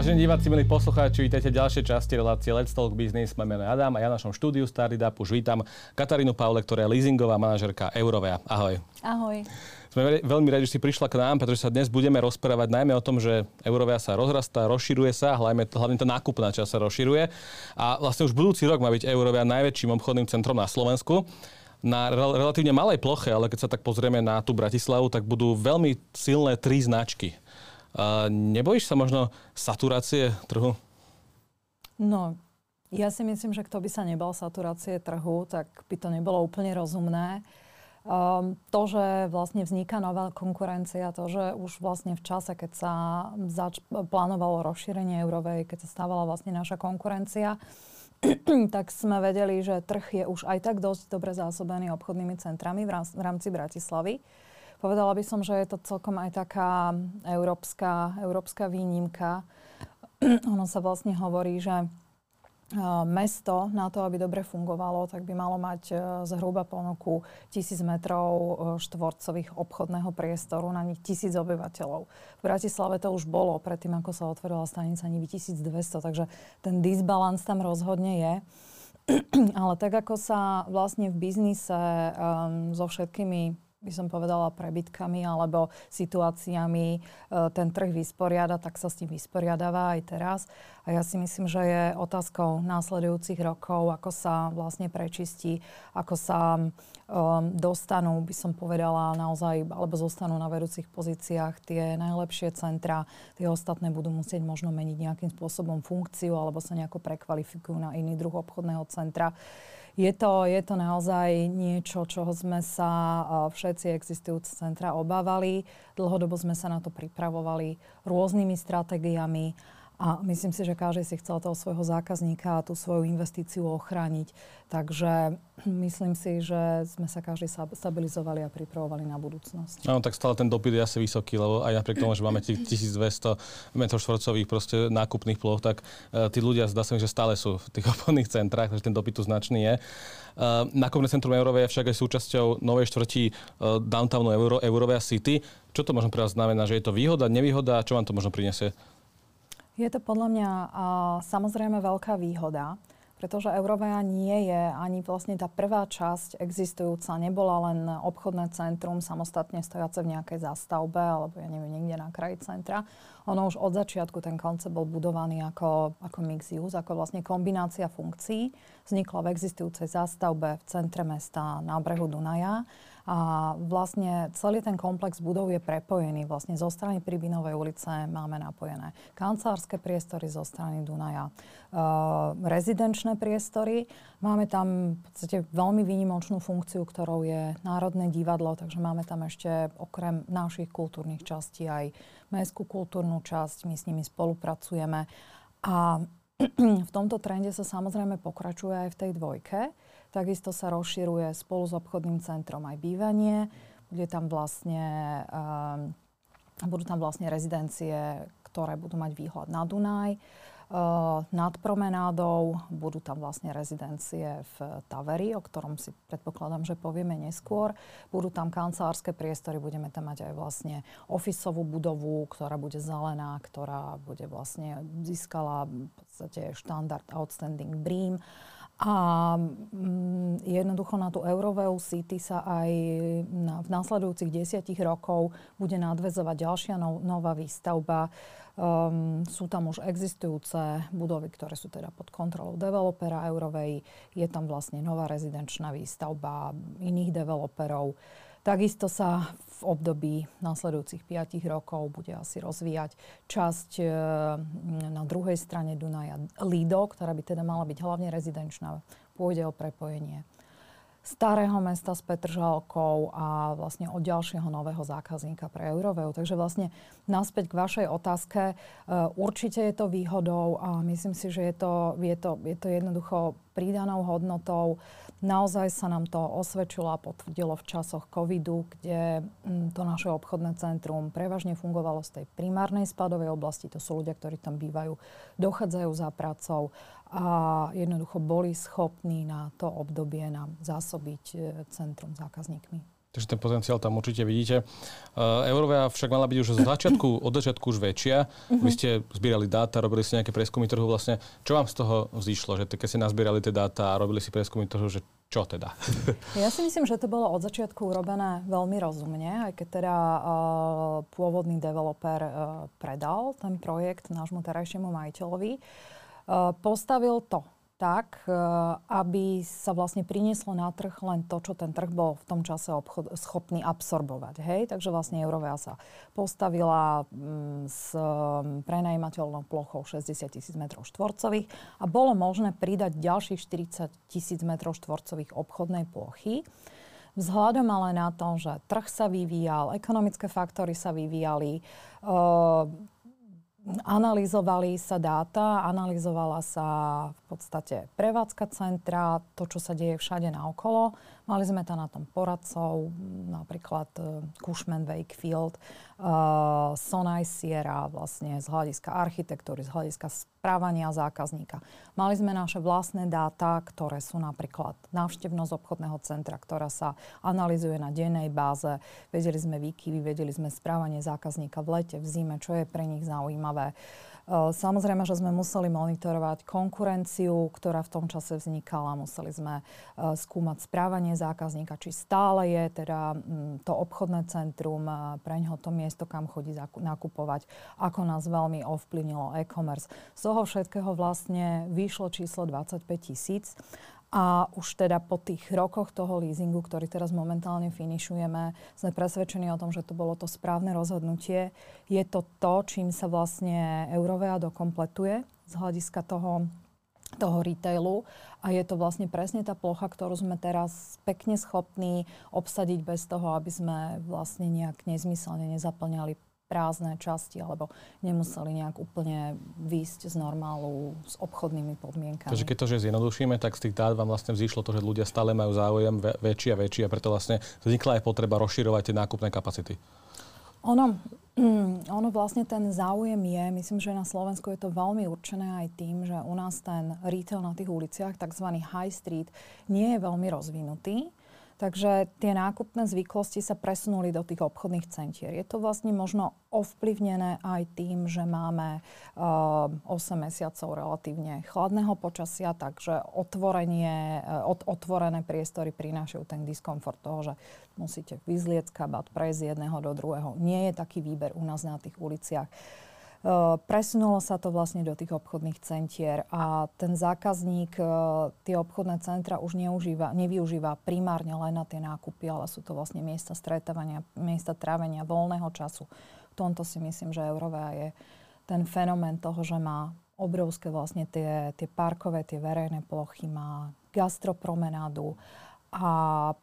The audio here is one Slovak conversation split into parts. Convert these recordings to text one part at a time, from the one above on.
Vážení diváci, milí poslucháči, vítajte v ďalšej časti relácie Let's Talk Business. Máme meno Adam a ja v našom štúdiu Startup už vítam Katarínu Paule, ktorá je leasingová manažerka Eurovea. Ahoj. Ahoj. Sme veľmi radi, že si prišla k nám, pretože sa dnes budeme rozprávať najmä o tom, že Eurovea sa rozrastá, rozširuje sa, hlavne, hlavne tá nákupná časť sa rozširuje. A vlastne už budúci rok má byť Eurovea najväčším obchodným centrom na Slovensku na rel- relatívne malej ploche, ale keď sa tak pozrieme na tú Bratislavu, tak budú veľmi silné tri značky. Uh, nebojíš sa možno saturácie trhu? No, ja si myslím, že kto by sa nebal saturácie trhu, tak by to nebolo úplne rozumné. Um, to, že vlastne vzniká nová konkurencia, to, že už vlastne v čase, keď sa zač- plánovalo rozšírenie eurovej, keď sa stávala vlastne naša konkurencia, tak sme vedeli, že trh je už aj tak dosť dobre zásobený obchodnými centrami v rámci Bratislavy. Povedala by som, že je to celkom aj taká európska, európska výnimka. ono sa vlastne hovorí, že mesto na to, aby dobre fungovalo, tak by malo mať zhruba ponuku tisíc metrov štvorcových obchodného priestoru na nich tisíc obyvateľov. V Bratislave to už bolo predtým, ako sa otvorila stanica Nivy 1200, takže ten disbalans tam rozhodne je. Ale tak, ako sa vlastne v biznise um, so všetkými by som povedala, prebytkami alebo situáciami e, ten trh vysporiada, tak sa s tým vysporiadáva aj teraz. A ja si myslím, že je otázkou následujúcich rokov, ako sa vlastne prečistí, ako sa um, dostanú, by som povedala, naozaj, alebo zostanú na vedúcich pozíciách tie najlepšie centra. Tie ostatné budú musieť možno meniť nejakým spôsobom funkciu alebo sa nejako prekvalifikujú na iný druh obchodného centra je to, je to naozaj niečo, čoho sme sa všetci existujúce centra obávali. Dlhodobo sme sa na to pripravovali rôznymi stratégiami a myslím si, že každý si chcel toho svojho zákazníka a tú svoju investíciu ochrániť. Takže myslím si, že sme sa každý stabilizovali a pripravovali na budúcnosť. Áno, tak stále ten dopyt je asi vysoký, lebo aj napriek tomu, že máme 1200 m štvorcových nákupných ploch, tak uh, tí ľudia zdá sa mi, že stále sú v tých obchodných centrách, takže ten dopyt tu značný je. Uh, nákupné centrum Eurové je však aj súčasťou novej štvrti uh, downtownu Euro, Eurovia City. Čo to možno pre vás znamená? Že je to výhoda, nevýhoda? Čo vám to možno prinesie? Je to podľa mňa uh, samozrejme veľká výhoda, pretože Eurovea nie je ani vlastne tá prvá časť existujúca, nebola len obchodné centrum samostatne stojace v nejakej zástavbe alebo ja neviem, niekde na kraji centra. Ono už od začiatku ten koncept bol budovaný ako, ako mix use, ako vlastne kombinácia funkcií. Vznikla v existujúcej zástavbe v centre mesta na brehu Dunaja a vlastne celý ten komplex budov je prepojený. Vlastne zo strany Pribinovej ulice máme napojené kancelárske priestory zo strany Dunaja, uh, rezidenčné priestory. Máme tam v podstate veľmi výnimočnú funkciu, ktorou je Národné divadlo, takže máme tam ešte okrem našich kultúrnych častí aj mestskú kultúrnu časť. My s nimi spolupracujeme. A v tomto trende sa samozrejme pokračuje aj v tej dvojke. Takisto sa rozširuje spolu s obchodným centrom aj bývanie. Bude tam vlastne, um, budú tam vlastne rezidencie, ktoré budú mať výhľad na Dunaj. Uh, nad promenádou budú tam vlastne rezidencie v Taveri, o ktorom si predpokladám, že povieme neskôr. Budú tam kancelárske priestory, budeme tam mať aj vlastne ofisovú budovu, ktorá bude zelená, ktorá bude vlastne získala v podstate štandard Outstanding BREEAM. A mm, jednoducho na tú Euroveu City sa aj na, v následujúcich desiatich rokov bude nadvezovať ďalšia no, nová výstavba. Um, sú tam už existujúce budovy, ktoré sú teda pod kontrolou developera Eurovej. Je tam vlastne nová rezidenčná výstavba iných developerov. Takisto sa v období nasledujúcich 5 rokov bude asi rozvíjať časť e, na druhej strane Dunaja Lido, ktorá by teda mala byť hlavne rezidenčná. Pôjde o prepojenie starého mesta s Petržalkou a vlastne od ďalšieho nového zákazníka pre Euroveu. Takže vlastne naspäť k vašej otázke. E, určite je to výhodou a myslím si, že je to, je to, je to jednoducho pridanou hodnotou. Naozaj sa nám to osvedčilo a potvrdilo v časoch covidu, kde mm, to naše obchodné centrum prevažne fungovalo z tej primárnej spadovej oblasti. To sú ľudia, ktorí tam bývajú, dochádzajú za pracou a jednoducho boli schopní na to obdobie nám zásobiť e, centrum zákazníkmi. Takže ten potenciál tam určite vidíte. Uh, Eurovia však mala byť už z začiatku, od začiatku už väčšia. Uh-huh. Vy ste zbierali dáta, robili ste nejaké preskumy trhu vlastne. Čo vám z toho vzýšlo? Že keď ste nazbierali tie dáta a robili si preskumy trhu, že čo teda? Ja si myslím, že to bolo od začiatku urobené veľmi rozumne, aj keď teda uh, pôvodný developer uh, predal ten projekt nášmu terajšiemu majiteľovi. Uh, postavil to tak, e, aby sa vlastne prinieslo na trh len to, čo ten trh bol v tom čase obchod, schopný absorbovať. Hej? Takže vlastne Eurovea sa postavila mm, s mm, prenajímateľnou plochou 60 tisíc m štvorcových a bolo možné pridať ďalších 40 tisíc m štvorcových obchodnej plochy. Vzhľadom ale na to, že trh sa vyvíjal, ekonomické faktory sa vyvíjali, e, Analyzovali sa dáta, analyzovala sa v podstate prevádzka centra, to, čo sa deje všade naokolo. Mali sme tam na tom poradcov, napríklad uh, Cushman Wakefield, uh, Sonai Sierra, vlastne z hľadiska architektúry, z hľadiska správania zákazníka. Mali sme naše vlastné dáta, ktoré sú napríklad návštevnosť obchodného centra, ktorá sa analizuje na dennej báze. Vedeli sme výkyvy, vedeli sme správanie zákazníka v lete, v zime, čo je pre nich zaujímavé. Samozrejme, že sme museli monitorovať konkurenciu, ktorá v tom čase vznikala. Museli sme skúmať správanie zákazníka, či stále je teda to obchodné centrum pre ňoho to miesto, kam chodí nakupovať, ako nás veľmi ovplyvnilo e-commerce. Z toho všetkého vlastne vyšlo číslo 25 tisíc a už teda po tých rokoch toho leasingu, ktorý teraz momentálne finišujeme, sme presvedčení o tom, že to bolo to správne rozhodnutie. Je to to, čím sa vlastne Eurovea dokompletuje z hľadiska toho, toho retailu a je to vlastne presne tá plocha, ktorú sme teraz pekne schopní obsadiť bez toho, aby sme vlastne nejak nezmyselne nezaplňali prázdne časti alebo nemuseli nejak úplne výjsť z normálu s obchodnými podmienkami. Takže keď to, že zjednodušíme, tak z tých dát vám vlastne vzýšlo to, že ľudia stále majú záujem väčší a väčší a preto vlastne vznikla aj potreba rozširovať tie nákupné kapacity. Ono, mm, ono vlastne ten záujem je, myslím, že na Slovensku je to veľmi určené aj tým, že u nás ten retail na tých uliciach, tzv. high street, nie je veľmi rozvinutý. Takže tie nákupné zvyklosti sa presunuli do tých obchodných centier. Je to vlastne možno ovplyvnené aj tým, že máme uh, eh, 8 mesiacov relatívne chladného počasia, takže otvorenie, uh, otvorené priestory prinášajú ten diskomfort toho, že musíte vyzliecť kabát, prejsť z jedného do druhého. Nie je taký výber u nás na tých uliciach. Uh, Presunulo sa to vlastne do tých obchodných centier a ten zákazník tie obchodné centra už neužíva, nevyužíva primárne len na tie nákupy, ale sú to vlastne miesta stretávania, miesta trávenia voľného času. V tomto si myslím, že Eurovea je ten fenomén toho, že má obrovské vlastne tie, tie parkové, tie verejné plochy, má gastropromenádu, a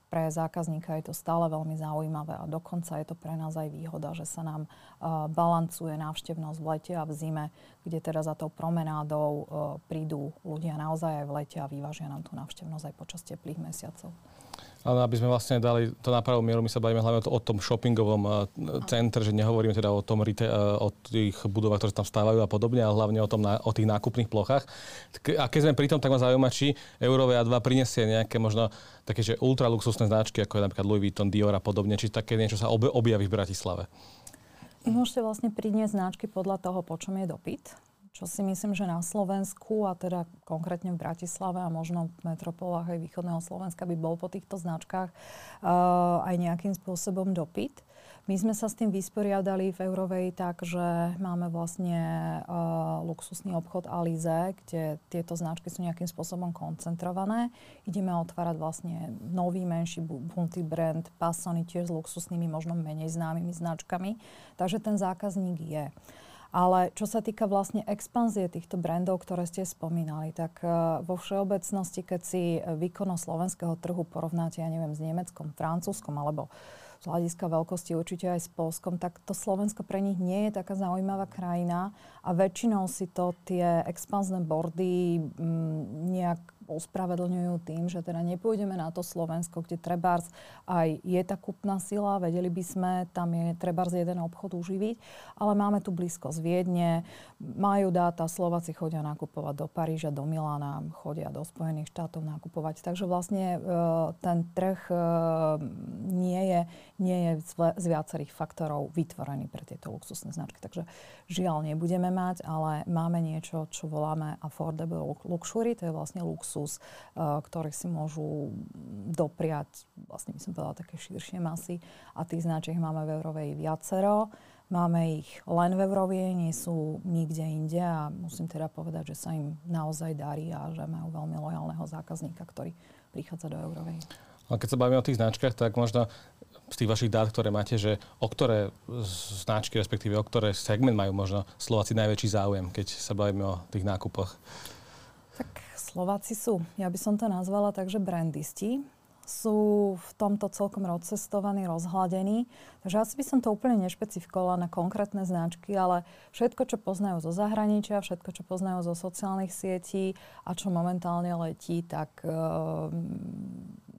pre zákazníka je to stále veľmi zaujímavé a dokonca je to pre nás aj výhoda, že sa nám uh, balancuje návštevnosť v lete a v zime, kde teda za tou promenádou uh, prídu ľudia naozaj aj v lete a vyvážia nám tú návštevnosť aj počas teplých mesiacov. Ale aby sme vlastne dali to na pravú mieru, my sa bavíme hlavne o tom shoppingovom uh, centre, že nehovoríme teda o, tom, uh, o tých budovách, ktoré tam stávajú a podobne, ale hlavne o, tom, o tých nákupných plochách. A keď sme pri tom, tak ma zaujíma, či Eurové A2 prinesie nejaké možno také, že ultraluxusné značky, ako je napríklad Louis Vuitton, Dior a podobne, či také niečo sa objaví v Bratislave. Môžete vlastne priniesť značky podľa toho, po čom je dopyt čo si myslím, že na Slovensku a teda konkrétne v Bratislave a možno v metropolách aj východného Slovenska by bol po týchto značkách uh, aj nejakým spôsobom dopyt. My sme sa s tým vysporiadali v Eurovej tak, že máme vlastne uh, luxusný obchod Alize, kde tieto značky sú nejakým spôsobom koncentrované. Ideme otvárať vlastne nový, menší multi-brand, pasony tiež s luxusnými, možno menej známymi značkami. Takže ten zákazník je. Ale čo sa týka vlastne expanzie týchto brandov, ktoré ste spomínali, tak uh, vo všeobecnosti, keď si výkonnosť slovenského trhu porovnáte, ja neviem, s Nemeckom, Francúzskom alebo z hľadiska veľkosti určite aj s Polskom, tak to Slovensko pre nich nie je taká zaujímavá krajina. A väčšinou si to tie expanzné bordy m, nejak ospravedlňujú tým, že teda nepôjdeme na to Slovensko, kde trebárs aj je tá kupná sila, vedeli by sme, tam je trebárs jeden obchod uživiť, ale máme tu blízko z Viedne, majú dáta, Slováci chodia nakupovať do Paríža, do Milána, chodia do Spojených štátov nakupovať. Takže vlastne e, ten trh e, nie je, nie je z viacerých faktorov vytvorený pre tieto luxusné značky. Takže žiaľ nebudeme mať, ale máme niečo, čo voláme affordable luxury, to je vlastne luxus, e, ktorý si môžu dopriať, vlastne by som povedala, také širšie masy a tých značiek máme v Eurovej viacero. Máme ich len v Európie, nie sú nikde inde a musím teda povedať, že sa im naozaj darí a že majú veľmi lojálneho zákazníka, ktorý prichádza do Eurovej. A keď sa bavíme o tých značkách, tak možno z tých vašich dát, ktoré máte, že o ktoré značky, respektíve o ktoré segment majú možno Slováci najväčší záujem, keď sa bavíme o tých nákupoch? Tak Slováci sú, ja by som to nazvala tak, že brandisti sú v tomto celkom rozcestovaní, rozhladení. Takže asi by som to úplne nešpecifikovala na konkrétne značky, ale všetko, čo poznajú zo zahraničia, všetko, čo poznajú zo sociálnych sietí a čo momentálne letí, tak uh,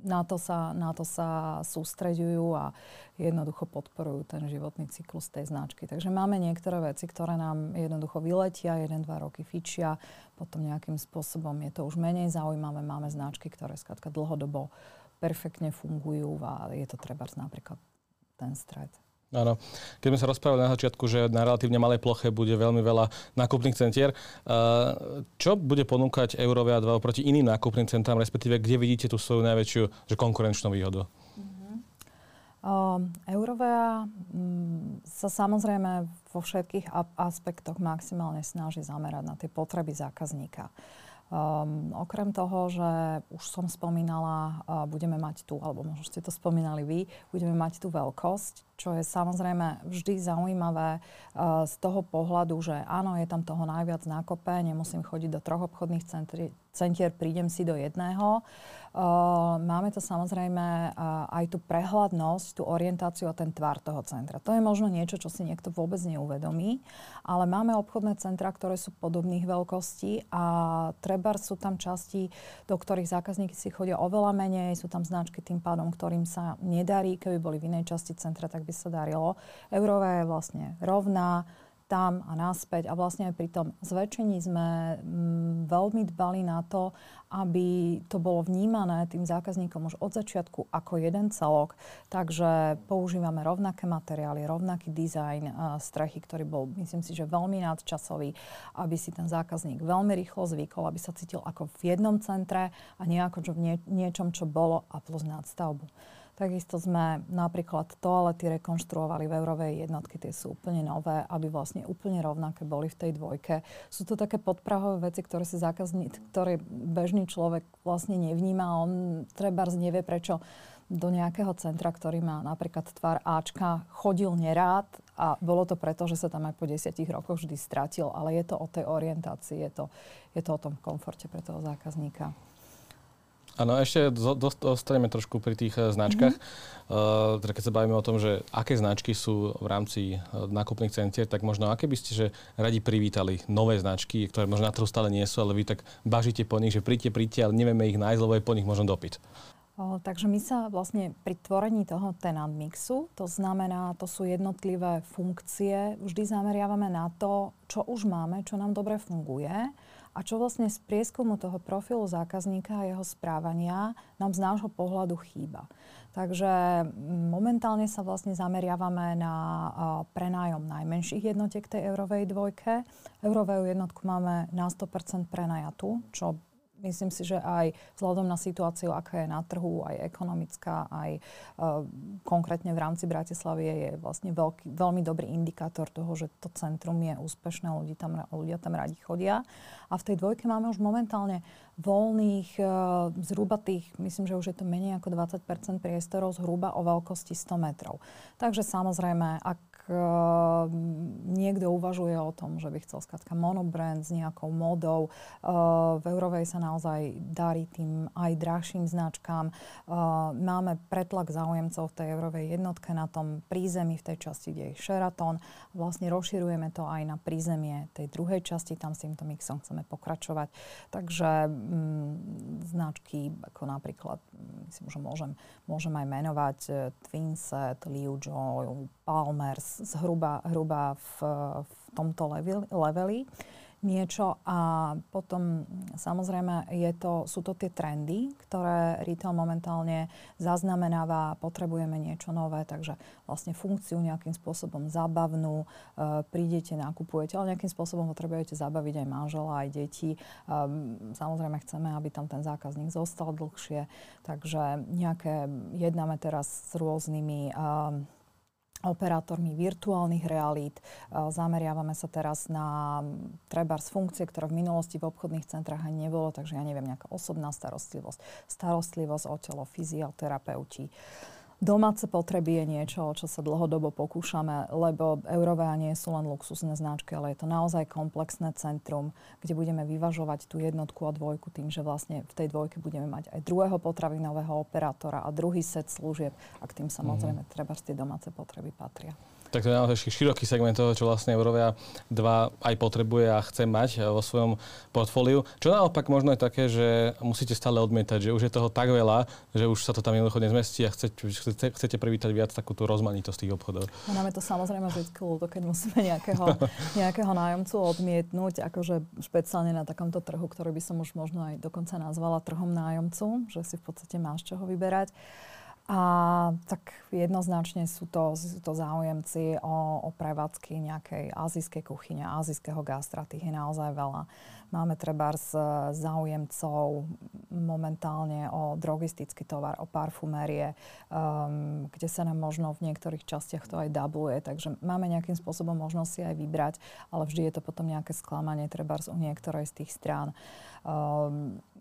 na, to sa, na to sa sústreďujú a jednoducho podporujú ten životný cyklus tej značky. Takže máme niektoré veci, ktoré nám jednoducho vyletia, jeden, dva roky fičia, potom nejakým spôsobom je to už menej zaujímavé. Máme značky, ktoré skladka dlhodobo perfektne fungujú a je to treba napríklad ten stred. Áno. Keď sme sa rozprávali na začiatku, že na relatívne malej ploche bude veľmi veľa nákupných centier, čo bude ponúkať Eurovia 2 proti iným nákupným centrám, respektíve kde vidíte tú svoju najväčšiu že konkurenčnú výhodu? Uh, Eurovea um, sa samozrejme vo všetkých aspektoch maximálne snaží zamerať na tie potreby zákazníka. Um, okrem toho, že už som spomínala, uh, budeme mať tu, alebo možno ste to spomínali vy, budeme mať tú veľkosť, čo je samozrejme vždy zaujímavé uh, z toho pohľadu, že áno, je tam toho najviac nákope, nemusím chodiť do troch obchodných centri, centier, prídem si do jedného. Uh, máme to samozrejme uh, aj tú prehľadnosť, tú orientáciu a ten tvar toho centra. To je možno niečo, čo si niekto vôbec neuvedomí, ale máme obchodné centra, ktoré sú podobných veľkostí a treba sú tam časti, do ktorých zákazníky si chodia oveľa menej, sú tam značky tým pádom, ktorým sa nedarí, keby boli v inej časti centra, tak by sa darilo. Eurová je vlastne rovná, tam a naspäť. A vlastne aj pri tom zväčšení sme mm, veľmi dbali na to, aby to bolo vnímané tým zákazníkom už od začiatku ako jeden celok. Takže používame rovnaké materiály, rovnaký dizajn strechy, ktorý bol, myslím si, že veľmi nadčasový, aby si ten zákazník veľmi rýchlo zvykol, aby sa cítil ako v jednom centre a nie ako v nie, niečom, čo bolo a plus nadstavbu. Takisto sme napríklad toalety rekonštruovali v eurovej jednotky, tie sú úplne nové, aby vlastne úplne rovnaké boli v tej dvojke. Sú to také podprahové veci, ktoré si zákazník, ktoré bežný človek vlastne nevníma. On trebárs nevie, prečo do nejakého centra, ktorý má napríklad tvar Ačka, chodil nerád a bolo to preto, že sa tam aj po desiatich rokoch vždy stratil, ale je to o tej orientácii, je to, je to o tom komforte pre toho zákazníka. Áno, ešte dostaneme trošku pri tých eh, značkách. Mm-hmm. Uh, teda keď sa bavíme o tom, že aké značky sú v rámci uh, nákupných centier, tak možno aké by ste že radi privítali nové značky, ktoré možno na trhu stále nie sú, ale vy tak bažíte po nich, že príďte, príďte, ale nevieme ich nájsť, lebo je po nich možno dopyt. Takže my sa vlastne pri tvorení toho tenant mixu, to znamená, to sú jednotlivé funkcie, vždy zameriavame na to, čo už máme, čo nám dobre funguje a čo vlastne z prieskumu toho profilu zákazníka a jeho správania nám z nášho pohľadu chýba. Takže momentálne sa vlastne zameriavame na prenájom najmenších jednotiek tej eurovej dvojke. Eurovej jednotku máme na 100% prenajatú, čo myslím si, že aj vzhľadom na situáciu, aká je na trhu, aj ekonomická, aj uh, konkrétne v rámci Bratislavy je vlastne veľký, veľmi dobrý indikátor toho, že to centrum je úspešné, ľudia tam, ľudia tam radi chodia. A v tej dvojke máme už momentálne voľných uh, zhruba tých, myslím, že už je to menej ako 20% priestorov zhruba o veľkosti 100 metrov. Takže samozrejme, ak uh, niekto uvažuje o tom, že by chcel skladka monobrand s nejakou modou. Uh, v Eurovej sa naozaj darí tým aj drahším značkám. Uh, máme pretlak záujemcov v tej Eurovej jednotke na tom prízemí v tej časti, kde je Sheraton. Vlastne rozširujeme to aj na prízemie tej druhej časti, tam s týmto mixom chceme pokračovať. Takže um, značky ako napríklad, myslím, že môžem, môžem aj menovať Twinset, Liu Jo, Palmers, zhruba hruba v, v tomto leveli niečo a potom samozrejme je to, sú to tie trendy, ktoré retail momentálne zaznamenáva, potrebujeme niečo nové, takže vlastne funkciu nejakým spôsobom zabavnú, e, prídete, nakupujete, ale nejakým spôsobom potrebujete zabaviť aj manžela, aj deti. E, samozrejme chceme, aby tam ten zákazník zostal dlhšie, takže nejaké, jednáme teraz s rôznymi e, operátormi virtuálnych realít. E, zameriavame sa teraz na trebárs funkcie, ktoré v minulosti v obchodných centrách ani nebolo, takže ja neviem, nejaká osobná starostlivosť, starostlivosť o telo, fyzioterapeuti. Domáce potreby je niečo, čo sa dlhodobo pokúšame, lebo Eurovea nie sú len luxusné značky, ale je to naozaj komplexné centrum, kde budeme vyvažovať tú jednotku a dvojku tým, že vlastne v tej dvojke budeme mať aj druhého potravinového operátora a druhý set služieb a k tým samozrejme mm-hmm. treba tie domáce potreby patria. Tak to je naozaj široký segment toho, čo vlastne Eurovia 2 aj potrebuje a chce mať eh, vo svojom portfóliu. Čo naopak možno je také, že musíte stále odmietať, že už je toho tak veľa, že už sa to tam jednoducho nezmestí a chcete, chcete, privítať viac takúto rozmanitosť tých obchodov. No, máme to samozrejme vždy ľúto, keď musíme nejakého, nejakého nájomcu odmietnúť, akože špeciálne na takomto trhu, ktorý by som už možno aj dokonca nazvala trhom nájomcu, že si v podstate máš čoho vyberať. A tak jednoznačne sú to, sú to záujemci o, o prevádzky nejakej azijskej kuchyne, azijského gastra, tých je naozaj veľa. Máme treba z záujemcov momentálne o drogistický tovar, o parfumérie, um, kde sa nám možno v niektorých častiach to aj dubluje. Takže máme nejakým spôsobom možnosť si aj vybrať, ale vždy je to potom nejaké sklamanie treba u niektorej z tých strán. Um,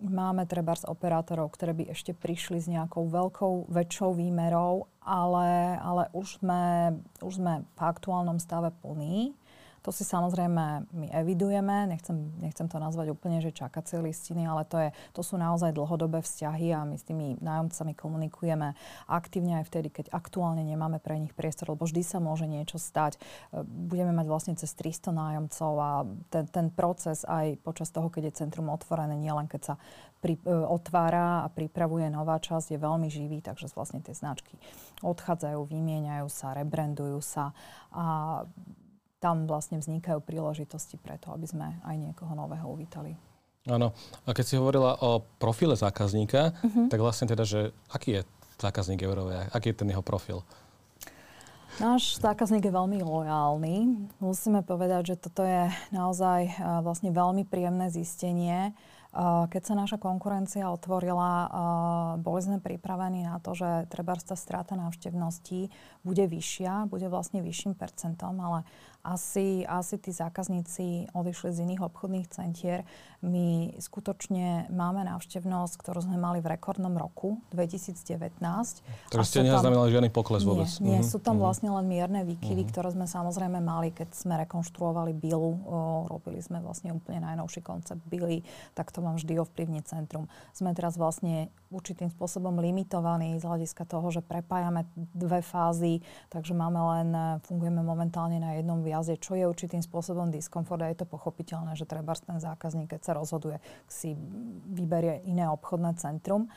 máme treba z operátorov, ktoré by ešte prišli s nejakou veľkou, väčšou výmerou, ale, ale už, sme, už sme v aktuálnom stave plní. To si samozrejme my evidujeme, nechcem, nechcem to nazvať úplne, že čakacie listiny, ale to, je, to sú naozaj dlhodobé vzťahy a my s tými nájomcami komunikujeme aktívne aj vtedy, keď aktuálne nemáme pre nich priestor, lebo vždy sa môže niečo stať. E, budeme mať vlastne cez 300 nájomcov a ten, ten proces aj počas toho, keď je centrum otvorené, nielen keď sa pri, e, otvára a pripravuje nová časť, je veľmi živý, takže vlastne tie značky odchádzajú, vymieňajú sa, rebrandujú sa a tam vlastne vznikajú príležitosti preto, aby sme aj niekoho nového uvítali. Áno. A keď si hovorila o profile zákazníka, uh-huh. tak vlastne teda, že aký je zákazník Eurovia? Aký je ten jeho profil? Náš zákazník je veľmi lojálny. Musíme povedať, že toto je naozaj vlastne veľmi príjemné zistenie. Keď sa naša konkurencia otvorila, boli sme pripravení na to, že treba tá strata návštevnosti bude vyššia, bude vlastne vyšším percentom, ale asi, asi tí zákazníci odišli z iných obchodných centier. My skutočne máme návštevnosť, ktorú sme mali v rekordnom roku 2019. Takže ste nezaznamenali žiadny pokles vôbec? Nie, nie uh-huh. sú tam uh-huh. vlastne len mierne výkyvy, uh-huh. ktoré sme samozrejme mali, keď sme rekonštruovali Bilu. Robili sme vlastne úplne najnovší koncept Bily, tak to mám vždy ovplyvniť centrum. Sme teraz vlastne určitým spôsobom limitovaní z hľadiska toho, že prepájame dve fázy, takže máme len, fungujeme momentálne na jednom viac jazde, čo je určitým spôsobom diskomfort a je to pochopiteľné, že treba ten zákazník, keď sa rozhoduje, si vyberie iné obchodné centrum.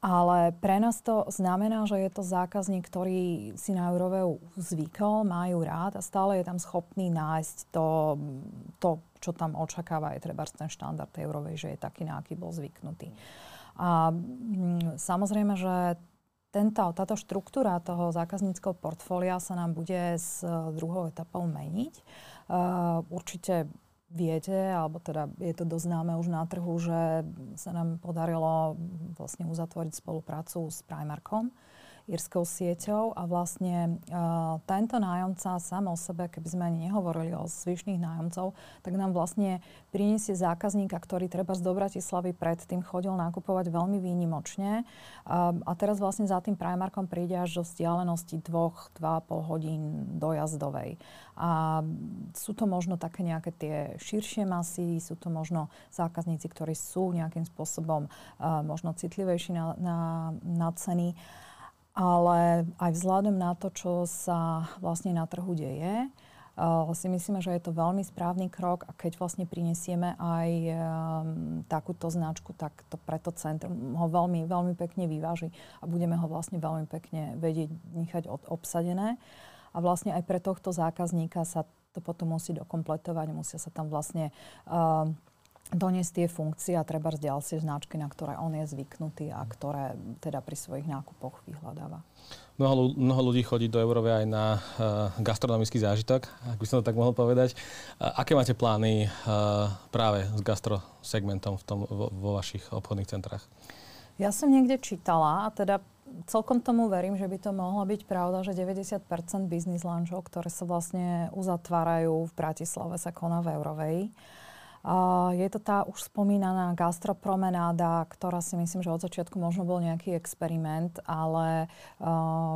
Ale pre nás to znamená, že je to zákazník, ktorý si na Euroveu zvykol, majú rád a stále je tam schopný nájsť to, to čo tam očakáva, je treba ten štandard Eurovej, že je taký, na aký bol zvyknutý. A mm, samozrejme, že tento, táto štruktúra toho zákazníckého portfólia sa nám bude s e, druhou etapou meniť. Uh, určite viete, alebo teda je to dosť známe už na trhu, že sa nám podarilo vlastne uzatvoriť spoluprácu s Primarkom. Írskou sieťou a vlastne uh, tento nájomca sám o sebe, keby sme ani nehovorili o zvyšných nájomcov, tak nám vlastne priniesie zákazníka, ktorý treba z Bratislavy predtým chodil nakupovať veľmi výnimočne uh, a teraz vlastne za tým Primarkom príde až do vzdialenosti 2-2,5 hodín dojazdovej. A sú to možno také nejaké tie širšie masy, sú to možno zákazníci, ktorí sú nejakým spôsobom uh, možno citlivejší na, na, na ceny. Ale aj vzhľadom na to, čo sa vlastne na trhu deje, uh, si myslíme, že je to veľmi správny krok a keď vlastne prinesieme aj um, takúto značku, tak to preto centrum ho veľmi, veľmi pekne vyváži a budeme ho vlastne veľmi pekne vedieť nechať obsadené. A vlastne aj pre tohto zákazníka sa to potom musí dokompletovať, musia sa tam vlastne uh, doniesť tie funkcie a treba ďalšie značky, na ktoré on je zvyknutý a ktoré teda pri svojich nákupoch vyhľadáva. Mnoho, mnoho ľudí chodí do Európy aj na uh, gastronomický zážitok, ak by som to tak mohol povedať. Uh, aké máte plány uh, práve s gastrosegmentom v tom, vo, vo vašich obchodných centrách? Ja som niekde čítala, a teda celkom tomu verím, že by to mohla byť pravda, že 90% biznis lunchov, ktoré sa vlastne uzatvárajú v Bratislave, sa koná v Eurovej. Je to tá už spomínaná gastropromenáda, ktorá si myslím, že od začiatku možno bol nejaký experiment, ale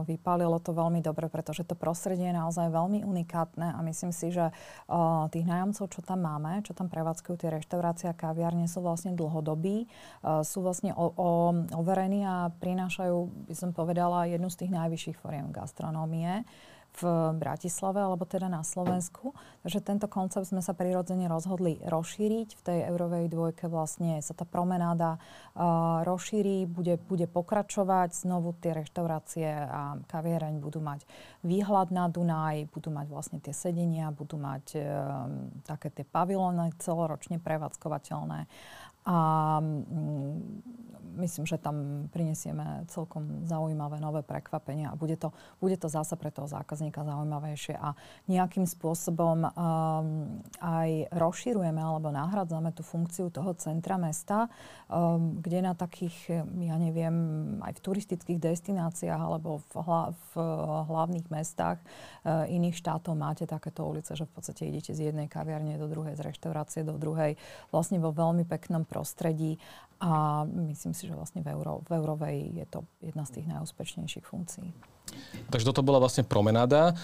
vypálilo to veľmi dobre, pretože to prostredie je naozaj veľmi unikátne a myslím si, že tých nájomcov, čo tam máme, čo tam prevádzkujú tie reštaurácie a kaviarne, sú vlastne dlhodobí, sú vlastne o, o, overení a prinášajú, by som povedala, jednu z tých najvyšších foriem gastronómie v Bratislave, alebo teda na Slovensku. Takže tento koncept sme sa prirodzene rozhodli rozšíriť. V tej eurovej dvojke vlastne sa tá promenáda uh, rozšíri, bude, bude pokračovať. Znovu tie reštaurácie a kaviareň budú mať výhľad na Dunaj, budú mať vlastne tie sedenia, budú mať uh, také tie pavilóny celoročne prevádzkovateľné. A mm, myslím, že tam prinesieme celkom zaujímavé nové prekvapenia a bude to, bude to zase pre toho zákazníka zaujímavejšie. A nejakým spôsobom um, aj rozširujeme alebo nahradzame tú funkciu toho centra mesta, um, kde na takých, ja neviem, aj v turistických destináciách alebo v, hla, v hlavných mestách uh, iných štátov máte takéto ulice, že v podstate idete z jednej kaviarne do druhej, z reštaurácie do druhej, vlastne vo veľmi peknom prostredí a myslím si, že vlastne v, Euro, v Eurovej je to jedna z tých najúspešnejších funkcií. Takže toto bola vlastne promenáda.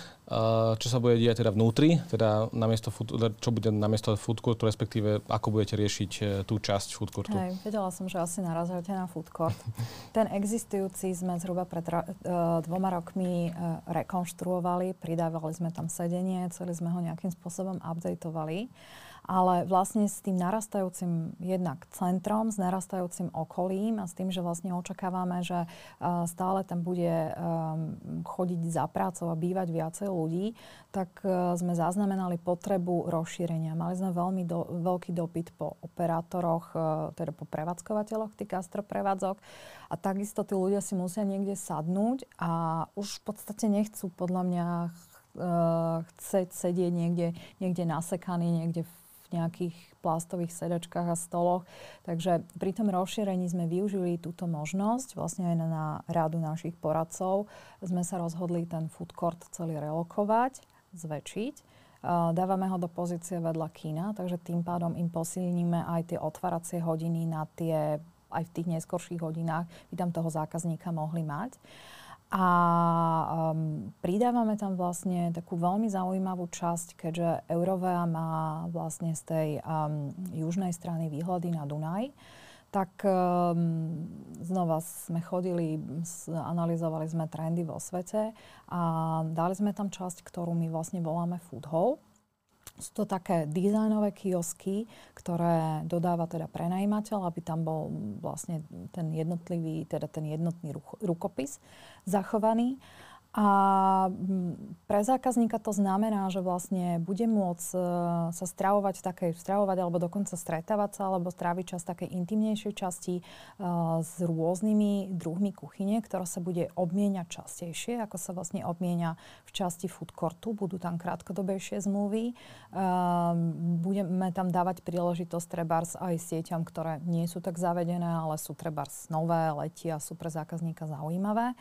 Čo sa bude diať teda vnútri, teda namiesto food, čo bude namiesto food courtu, respektíve ako budete riešiť e, tú časť food courtu? Hej, vedela som, že asi narazíte na food court. Ten existujúci sme zhruba pred uh, dvoma rokmi uh, rekonštruovali, pridávali sme tam sedenie, celý sme ho nejakým spôsobom updateovali ale vlastne s tým narastajúcim jednak centrom, s narastajúcim okolím a s tým, že vlastne očakávame, že uh, stále tam bude um, chodiť za prácou a bývať viacej ľudí, tak uh, sme zaznamenali potrebu rozšírenia. Mali sme veľmi do, veľký dopyt po operátoroch, uh, teda po prevádzkovateľoch tých gastroprevádzok a takisto tí ľudia si musia niekde sadnúť a už v podstate nechcú podľa mňa chceť sedieť niekde, niekde nasekaný, niekde v nejakých plastových sedačkách a stoloch. Takže pri tom rozšírení sme využili túto možnosť, vlastne aj na rádu našich poradcov. Sme sa rozhodli ten food court celý relokovať, zväčšiť. Dávame ho do pozície vedľa kína, takže tým pádom im posilníme aj tie otváracie hodiny na tie, aj v tých neskorších hodinách by tam toho zákazníka mohli mať. A um, pridávame tam vlastne takú veľmi zaujímavú časť, keďže Eurovea má vlastne z tej um, južnej strany výhľady na Dunaj, tak um, znova sme chodili, analyzovali sme trendy vo svete a dali sme tam časť, ktorú my vlastne voláme Food Hall. Sú to také dizajnové kiosky, ktoré dodáva teda prenajímateľ, aby tam bol vlastne ten jednotlivý, teda ten jednotný rukopis zachovaný. A mm, pre zákazníka to znamená, že vlastne bude môcť e, sa stravovať v takej, stravovať alebo dokonca stretávať sa alebo stráviť čas takej intimnejšej časti uh, s rôznymi druhmi kuchyne, ktorá sa bude obmieniať častejšie, ako sa vlastne obmienia v časti food courtu. Budú tam krátkodobejšie zmluvy. Uh, budeme tam dávať príležitosť trebárs aj sieťam, ktoré nie sú tak zavedené, ale sú trebárs nové, letia, sú pre zákazníka zaujímavé.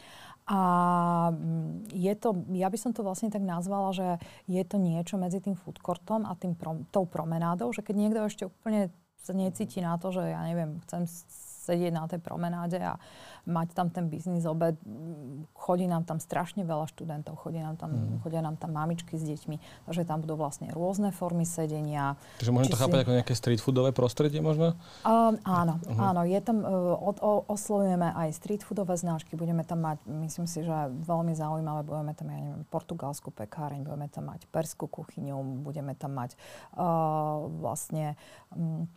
A mm, je to, ja by som to vlastne tak nazvala, že je to niečo medzi tým food courtom a tým prom, tou promenádou, že keď niekto ešte úplne sa necíti na to, že ja neviem, chcem sedieť na tej promenáde a mať tam ten biznis obed. Chodí nám tam strašne veľa študentov, chodí nám tam, mm. chodia nám tam mamičky s deťmi, takže tam budú vlastne rôzne formy sedenia. Takže môžem to chápať si... ako nejaké street foodové prostredie možno? Um, áno, uh-huh. áno. Je tam, uh, od, o, oslovujeme aj street foodové značky, budeme tam mať, myslím si, že veľmi zaujímavé, budeme tam, ja neviem, portugalskú pekáreň, budeme tam mať perskú kuchyňu, budeme tam mať uh, vlastne um,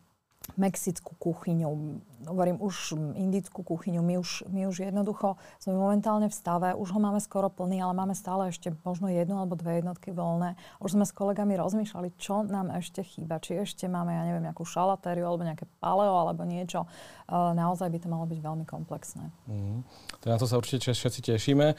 mexickú kuchyňu, hovorím už indickú kuchyňu. My už, my už jednoducho sme momentálne v stave, už ho máme skoro plný, ale máme stále ešte možno jednu alebo dve jednotky voľné. Už sme s kolegami rozmýšľali, čo nám ešte chýba. Či ešte máme, ja neviem, nejakú šalatériu alebo nejaké paleo alebo niečo. Uh, naozaj by to malo byť veľmi komplexné. Mm. Na to sa určite všetci tešíme.